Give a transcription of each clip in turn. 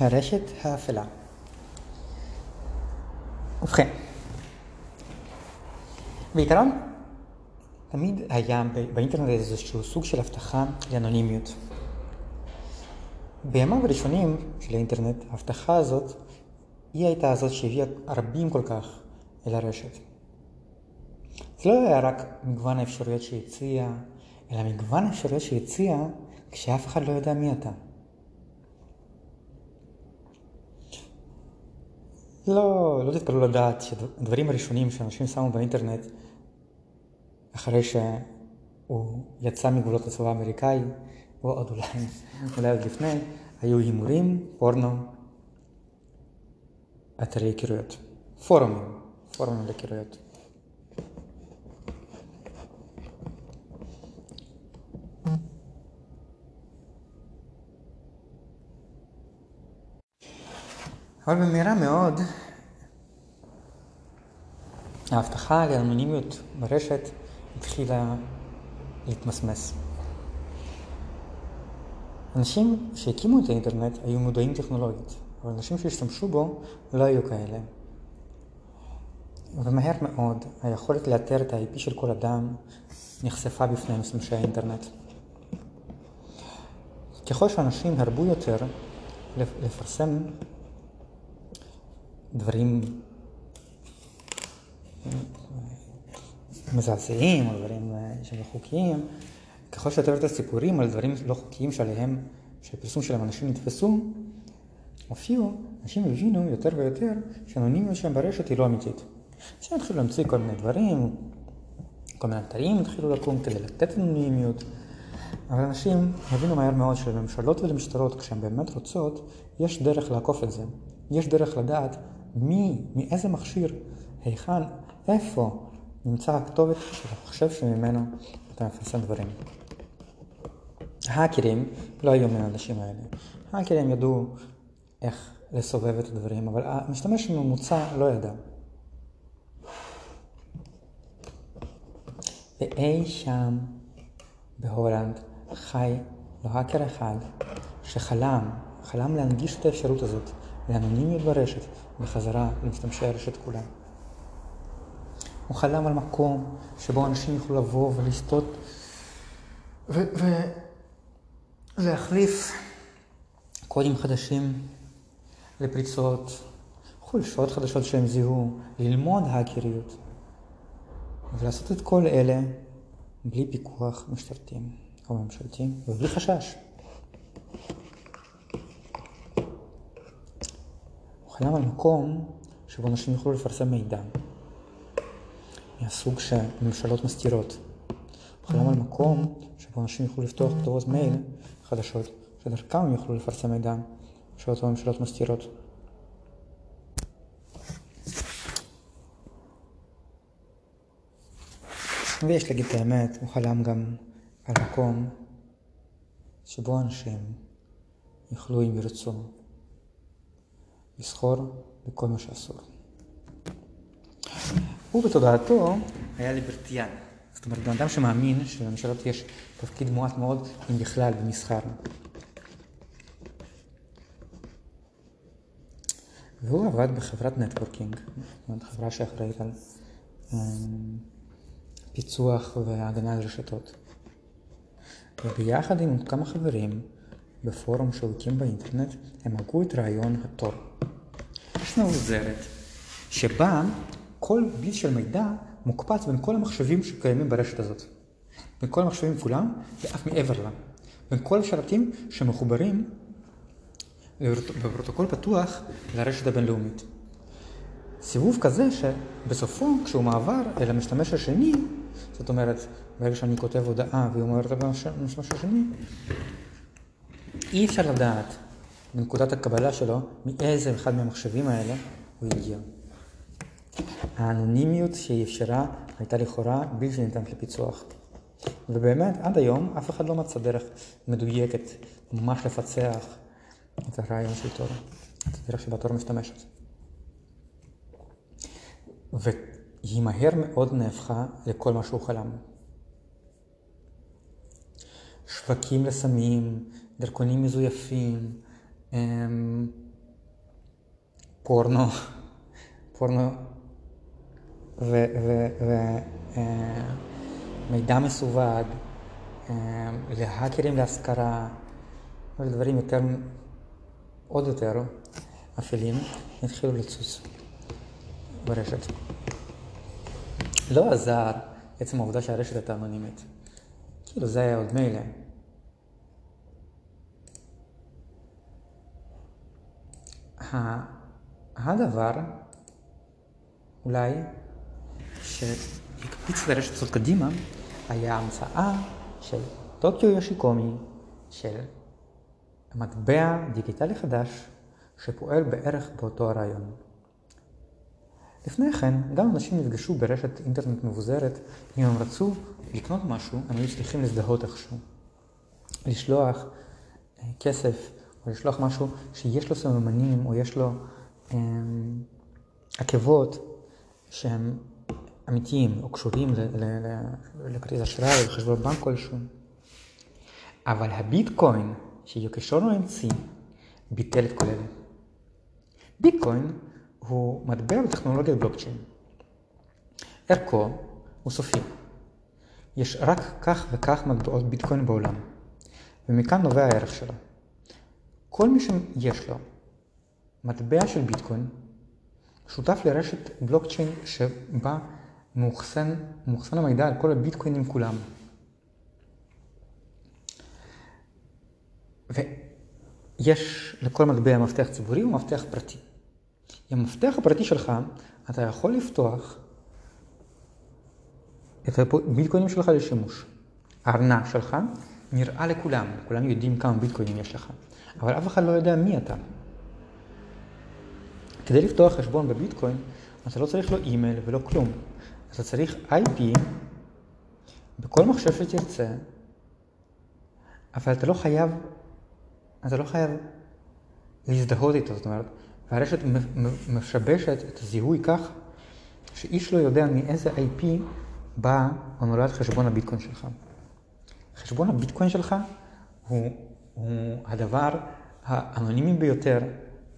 הרשת האפלה. ובכן, בעיקרון תמיד היה באינטרנט איזשהו סוג של הבטחה לאנונימיות. בימיו הראשונים של האינטרנט, ההבטחה הזאת היא הייתה הזאת שהביאה רבים כל כך אל הרשת. זה לא היה רק מגוון האפשרויות שהציע, אלא מגוון האפשרויות שהציע כשאף אחד לא יודע מי אתה. לא, לא תתפלאו לדעת שהדברים הראשונים שאנשים שמו באינטרנט אחרי שהוא יצא מגבולות הצבא האמריקאי, או עוד אולי, אולי עוד לפני, היו הימורים, פורנו, אתרי היכרויות, פורומים, פורומים להיכרויות. אבל במהרה מאוד ההבטחה לאנונימיות ברשת התחילה להתמסמס. אנשים שהקימו את האינטרנט היו מודעים טכנולוגית, אבל אנשים שהשתמשו בו לא היו כאלה. ומהר מאוד היכולת לאתר את ה-IP של כל אדם נחשפה בפני משתמשי האינטרנט. ככל שאנשים הרבו יותר לפרסם דברים מזעזעים או דברים אה, שהם לא חוקיים, ככל שיותר ויותר סיפורים על דברים לא חוקיים שעליהם, שפרסום שלהם אנשים נתפסו, הופיעו, אנשים הבינו יותר ויותר שהאנונימיות שלהם ברשת היא לא אמיתית. הם התחילו להמציא כל מיני דברים, כל מיני אתרים התחילו לקום כדי לתת אנונימיות, אבל אנשים הבינו מהר מאוד שלממשלות ולמשטרות, כשהן באמת רוצות, יש דרך לעקוף את זה. יש דרך לדעת מי, מאיזה מכשיר, היכן, איפה נמצא הכתובת של המחשב שממנו אתה מפרסם דברים. האקרים לא היו מהאנשים האלה. האקרים ידעו איך לסובב את הדברים, אבל המשתמש הממוצע לא ידע. ואי שם בהולנד חי לא האקר אחד שחלם, חלם להנגיש את האפשרות הזאת לאנונימיות ברשת בחזרה למשתמשי הרשת כולם. הוא חלם על מקום שבו אנשים יוכלו לבוא ולסטות ולהחליף קודים חדשים לפריצות, חולשות חדשות שהם זיהו, ללמוד האקריות ולעשות את כל אלה בלי פיקוח משטרתי או ממשלתי ובלי חשש. חלם על מקום שבו אנשים יוכלו לפרסם מידע מהסוג שממשלות מסתירות. הוא חלם על מקום שבו אנשים יוכלו לפתוח כתובות מייל חדשות, שדרכם הם יוכלו לפרסם מידע שאותו הממשלות מסתירות. ויש להגיד את האמת, הוא חלם גם על מקום שבו אנשים יוכלו, אם ירצו, לסחור בכל מה שאסור. הוא בתודעתו היה ליברטיאן. זאת אומרת, בן אדם שמאמין שלממשלות יש תפקיד מועט מאוד, אם בכלל, במסחר. והוא עבד בחברת נטוורקינג, זאת אומרת, חברה שאחראית על אמ, פיצוח והגנה על רשתות. וביחד עם כמה חברים, בפורום שהוא הקים באינטרנט, הם הגו את רעיון התור. עוזרת שבה כל ביט של מידע מוקפץ בין כל המחשבים שקיימים ברשת הזאת. בין כל המחשבים כולם ואף מעבר לה. בין כל השרתים שמחוברים בפרוטוקול פתוח לרשת הבינלאומית. סיבוב כזה שבסופו, כשהוא מעבר אל המשתמש השני, זאת אומרת, ברגע שאני כותב הודעה והיא אומרת למשתמש השני, אי אפשר לדעת בנקודת הקבלה שלו מאיזה אחד מהמחשבים האלה הוא הגיע. האנונימיות שהיא אפשרה הייתה לכאורה בלתי ניתנת לפיצוח. ובאמת, עד היום אף אחד לא מצא דרך מדויקת ממש לפצח את הרעיון של תור, את הדרך שבה תור משתמשת. והיא מהר מאוד נהפכה לכל מה שהוא חלם. שווקים לסמים, דרכונים מזויפים, אמ, פורנו, פורנו ומידע אה, מסווג, אה, להאקרים להשכרה, ודברים יותר, עוד יותר אפלים, התחילו לצוץ ברשת. לא עזר עצם העובדה שהרשת הייתה אנונימית. כאילו זה היה עוד מילא. הדבר, אולי, שהקפיץ את הרשת הזאת קדימה, היה המצאה של טוקיו יושיקומי, של מטבע דיגיטלי חדש, שפועל בערך באותו הרעיון. לפני כן, גם אנשים נפגשו ברשת אינטרנט מבוזרת, אם הם רצו לקנות משהו, הם היו צריכים להזדהות איכשהו. לשלוח אה, כסף, או לשלוח משהו שיש לו סממנים, או יש לו אה, עקבות שהם אמיתיים, או קשורים לכרטיס אשראי, או חשבון בנק כלשהו. אבל הביטקוין, שיוקשורנו האמצעי, ביטל את כל אלה. ביטקוין הוא מטבע בטכנולוגיית בלוקצ'יין. ערכו הוא סופי. יש רק כך וכך מטבעות ביטקוין בעולם, ומכאן נובע הערך שלו. כל מי שיש לו מטבע של ביטקוין, שותף לרשת בלוקצ'יין שבה מאוחסן, מאוחסן המידע על כל הביטקוינים כולם. ויש לכל מטבע מפתח ציבורי ומפתח פרטי. עם המפתח הפרטי שלך, אתה יכול לפתוח את הביטקוינים שלך לשימוש. הארנק שלך נראה לכולם, כולם יודעים כמה ביטקוינים יש לך, אבל אף אחד לא יודע מי אתה. כדי לפתוח חשבון בביטקוין, אתה לא צריך לו אימייל ולא כלום. אתה צריך IP בכל מחשב שתרצה, אבל אתה לא חייב, אתה לא חייב להזדהות איתו, זאת אומרת, והרשת משבשת את הזיהוי כך שאיש לא יודע מאיזה IP בא או נולד חשבון הביטקוין שלך. חשבון הביטקוין שלך הוא, הוא הדבר האנונימי ביותר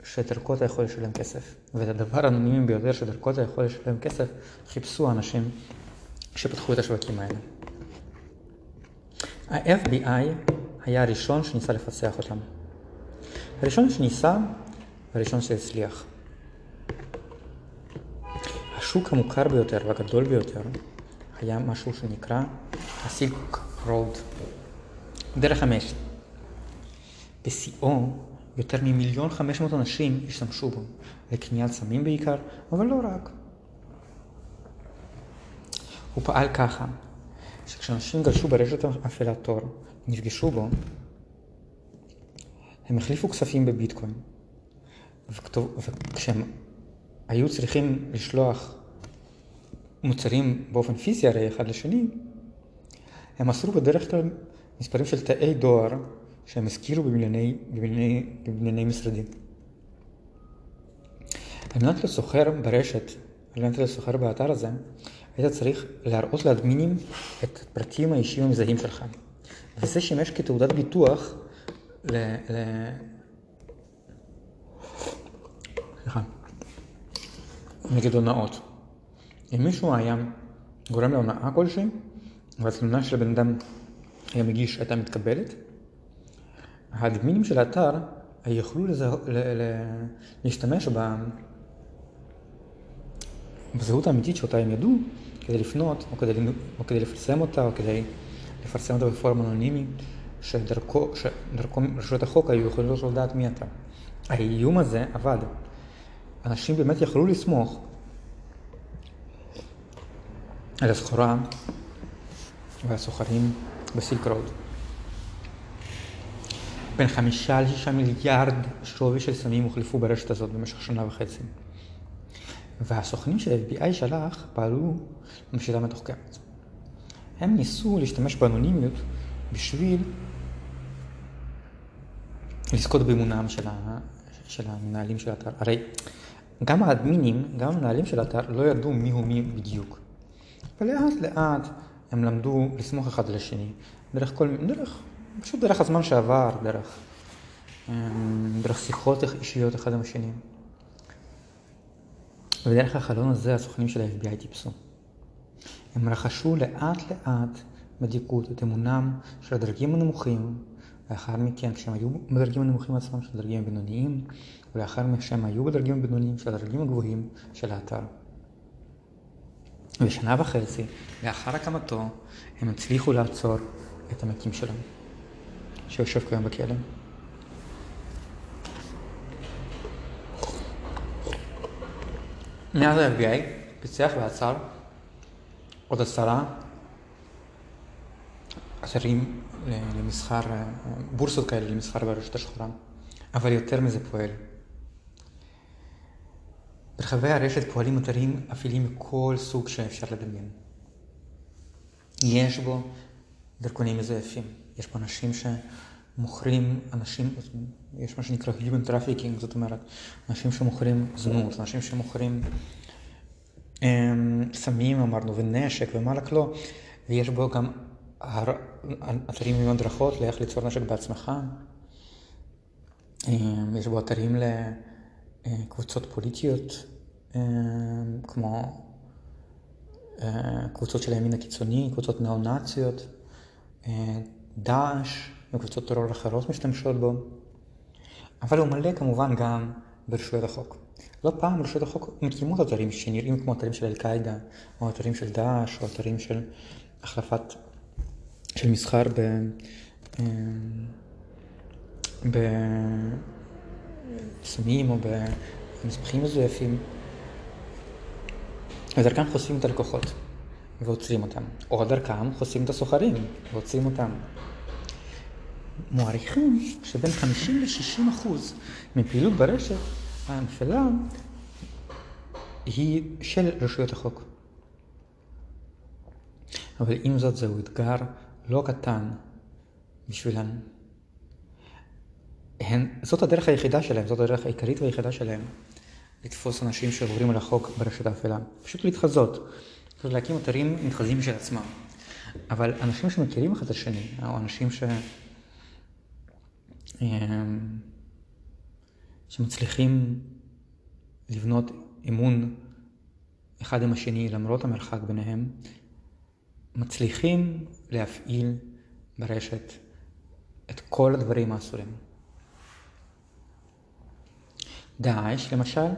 שדרכו אתה יכול לשלם כסף. ואת הדבר האנונימי ביותר שדרכו אתה יכול לשלם כסף חיפשו אנשים שפתחו את השווקים האלה. ה-FBI היה הראשון שניסה לפצח אותם. הראשון שניסה והראשון שהצליח. השוק המוכר ביותר והגדול ביותר היה משהו שנקרא הסילק רוד, דרך המשק. בשיאו יותר ממיליון חמש מאות אנשים השתמשו בו, לקניית סמים בעיקר, אבל לא רק. הוא פעל ככה, שכשאנשים גלשו ברשת אפלת תור, נפגשו בו, הם החליפו כספים בביטקוין, וכשהם היו צריכים לשלוח מוצרים באופן פיזי הרי אחד לשני, הם מסרו בדרך כלל מספרים של תאי דואר שהם הזכירו בבנייני, בבנייני, בבנייני משרדים. על מנת לסוחר ברשת, על מנת לסוחר באתר הזה, היית צריך להראות לאדמינים את הפרטים האישיים המזהים שלך. וזה שימש כתעודת ביטוח ל... ל... סליחה, נגד הונאות. אם מישהו היה גורם להונאה כלשהי, והתלונה של הבן אדם היה מגיש הייתה מתקבלת, האדמינים של האתר ל, להשתמש ב, בזהות האמיתית שאותה הם ידעו כדי לפנות, או כדי, או כדי לפרסם אותה, או כדי לפרסם אותה בפורום אנונימי, שדרכו, שדרכו רשויות החוק היו יכולות לדעת מי אתה. האיום הזה עבד. אנשים באמת יכלו לסמוך על הסחורה והסוחרים בסילק רוד. בין חמישה לשישה מיליארד שווי של סמים הוחלפו ברשת הזאת במשך שנה וחצי. והסוכנים שה-FBI שלח פעלו בשיטה מתוחכמת. הם ניסו להשתמש באנונימיות בשביל לזכות באמונם של, ה... של המנהלים של האתר. הרי גם האדמינים, גם המנהלים של האתר לא ידעו מי הוא מי בדיוק. ולאט לאט הם למדו לסמוך אחד על השני, דרך כל, דרך, פשוט דרך הזמן שעבר, דרך, אמ, דרך שיחות אישיות אחד עם השני. ודרך החלון הזה הסוכנים של ה-FBI טיפסו. הם רכשו לאט לאט בדיקות את אמונם של הדרגים הנמוכים, לאחר מכן כשהם היו בדרגים הנמוכים עצמם של הדרגים הבינוניים, ולאחר מכן כשהם היו בדרגים הבינוניים של הדרגים הגבוהים של האתר. ושנה וחצי לאחר הקמתו הם הצליחו לעצור את המקים שלהם, שיושב כיום בכלא. מאז ה-FBI פיצח ועצר עוד עשרה אתרים למסחר, בורסות כאלה למסחר ברשת השחורה, אבל יותר מזה פועל. ברחבי הרשת פועלים אתרים אפלים מכל סוג שאפשר לדמיין. יש בו דרכונים מזויפים, יש בו אנשים שמוכרים אנשים, יש מה שנקרא Human Trafficking, זאת אומרת, אנשים שמוכרים זנות, אנשים שמוכרים סמים אמרנו, ונשק ומה רק לא, ויש בו גם אתרים עם הדרכות לאיך ליצור נשק בעצמך, יש בו אתרים לקבוצות פוליטיות, כמו קבוצות של הימין הקיצוני, קבוצות ניאו-נאציות, דאעש וקבוצות טרור אחרות משתמשות בו, אבל הוא מלא כמובן גם ברשויות החוק. לא פעם רשויות החוק מקימות אתרים שנראים כמו אתרים של אל-קאעידה, או אתרים של דאעש, או אתרים של החלפת, של מסחר ב... בסמים או במסמכים מזויפים, ודרכם חושפים את הלקוחות ועוצרים אותם, או דרכם חושפים את הסוחרים ועוצרים אותם. מועריכים שבין 50 ל-60 אחוז מפעילות ברשת האפלה היא של רשויות החוק. אבל עם זאת זהו אתגר לא קטן בשבילן. הן, זאת הדרך היחידה שלהם, זאת הדרך העיקרית והיחידה שלהם לתפוס אנשים שעוברים על החוק ברשת האפלה. פשוט להתחזות, להקים אתרים מתחזים של עצמם. אבל אנשים שמכירים אחד את השני, או אנשים ש... שמצליחים לבנות אמון אחד עם השני למרות המרחק ביניהם, מצליחים להפעיל ברשת את כל הדברים האסורים. דאעש, למשל,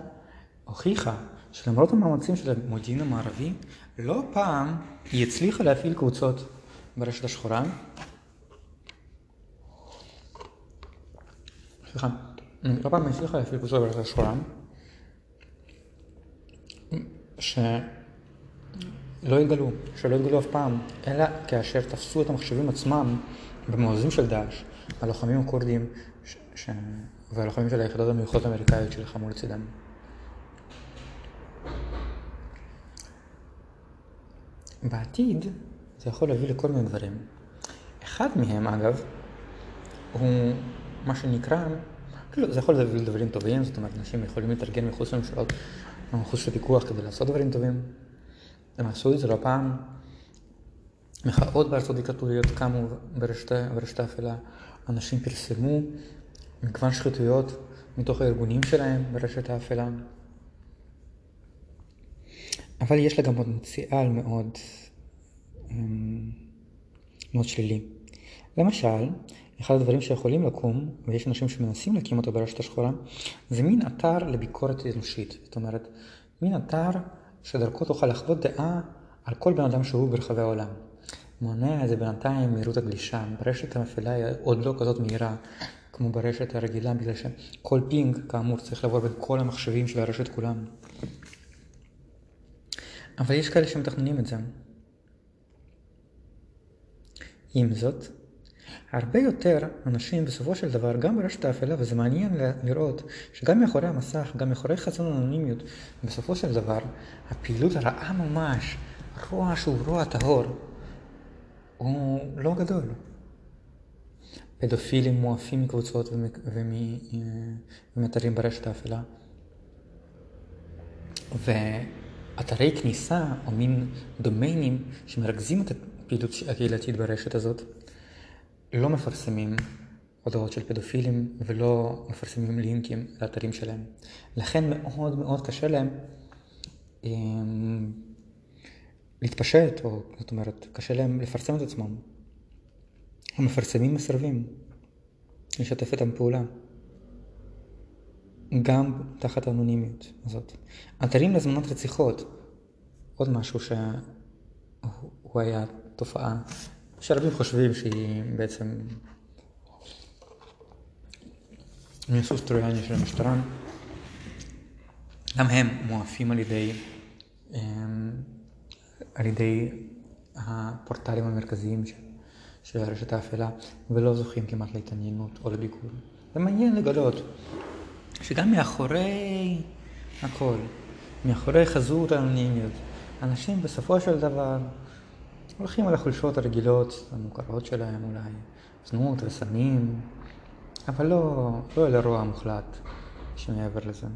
הוכיחה שלמרות המאמצים של המודיעין המערבי, לא פעם היא הצליחה להפעיל קבוצות ברשת השחורה. סליחה. לא פעם הצליחה להפעיל קבוצות ברשת השחורה, שלא יתגלו, שלא יתגלו אף פעם, אלא כאשר תפסו את המחשבים עצמם במעוזים של דאעש, הלוחמים הכורדים ש... ש... והלוחמים של היחידות המיוחדות האמריקאיות שלחמו לצידם. בעתיד זה יכול להביא לכל מיני דברים. אחד מהם, אגב, הוא מה שנקרא כאילו, זה יכול להביא לדברים טובים, זאת אומרת, אנשים יכולים להתארגן מחוץ לממשלות, מחוץ לפיקוח כדי לעשות דברים טובים. הם עשו את זה לא פעם. מחאות בארצות דיקטוריות קמו ברשת האפלה, אנשים פרסמו מגוון שחיתויות מתוך הארגונים שלהם ברשת האפלה. אבל יש לה גם עוד מציאל מאוד, אמ, מאוד שלילי. למשל, אחד הדברים שיכולים לקום, ויש אנשים שמנסים להקים אותו ברשת השחורה, זה מין אתר לביקורת אנושית. זאת אומרת, מין אתר שדרכו תוכל לחוות דעה על כל בן אדם שהוא ברחבי העולם. מונע את זה בינתיים מהירות הגלישה. ברשת המפעילה היא עוד לא כזאת מהירה כמו ברשת הרגילה, בגלל שכל פינג, כאמור, צריך לעבור בין כל המחשבים של הרשת כולם. אבל יש כאלה שמתכננים את זה. עם זאת, הרבה יותר אנשים בסופו של דבר, גם ברשת האפלה, וזה מעניין לראות שגם מאחורי המסך, גם מאחורי חזון אנונימיות, בסופו של דבר, הפעילות הרעה ממש, רוע שהוא רוע טהור, הוא לא גדול. פדופילים מואפים מקבוצות ומאתרים ברשת האפלה. ואתרי כניסה, או מין דומיינים שמרכזים את הפעילות הקהילתית ברשת הזאת, לא מפרסמים הודעות של פדופילים ולא מפרסמים לינקים לאתרים שלהם. לכן מאוד מאוד קשה להם להתפשט, או זאת אומרת, קשה להם לפרסם את עצמם. המפרסמים מסרבים לשתף איתם פעולה. גם תחת האנונימיות הזאת. אתרים להזמנות רציחות, עוד משהו שהוא היה תופעה שרבים חושבים שהיא בעצם מסוס טרויאני של המשטרה. גם הם מואפים על ידי, אמ, על ידי הפורטלים המרכזיים של, של הרשת האפלה, ולא זוכים כמעט להתעניינות או לביקור. זה מעניין לגלות שגם מאחורי הכל, מאחורי חזות האנונימיות, אנשים בסופו של דבר הולכים על החולשות הרגילות, המוכרות שלהם אולי, זנות וסמים, אבל לא, לא אל הרוע המוחלט שמעבר לזה.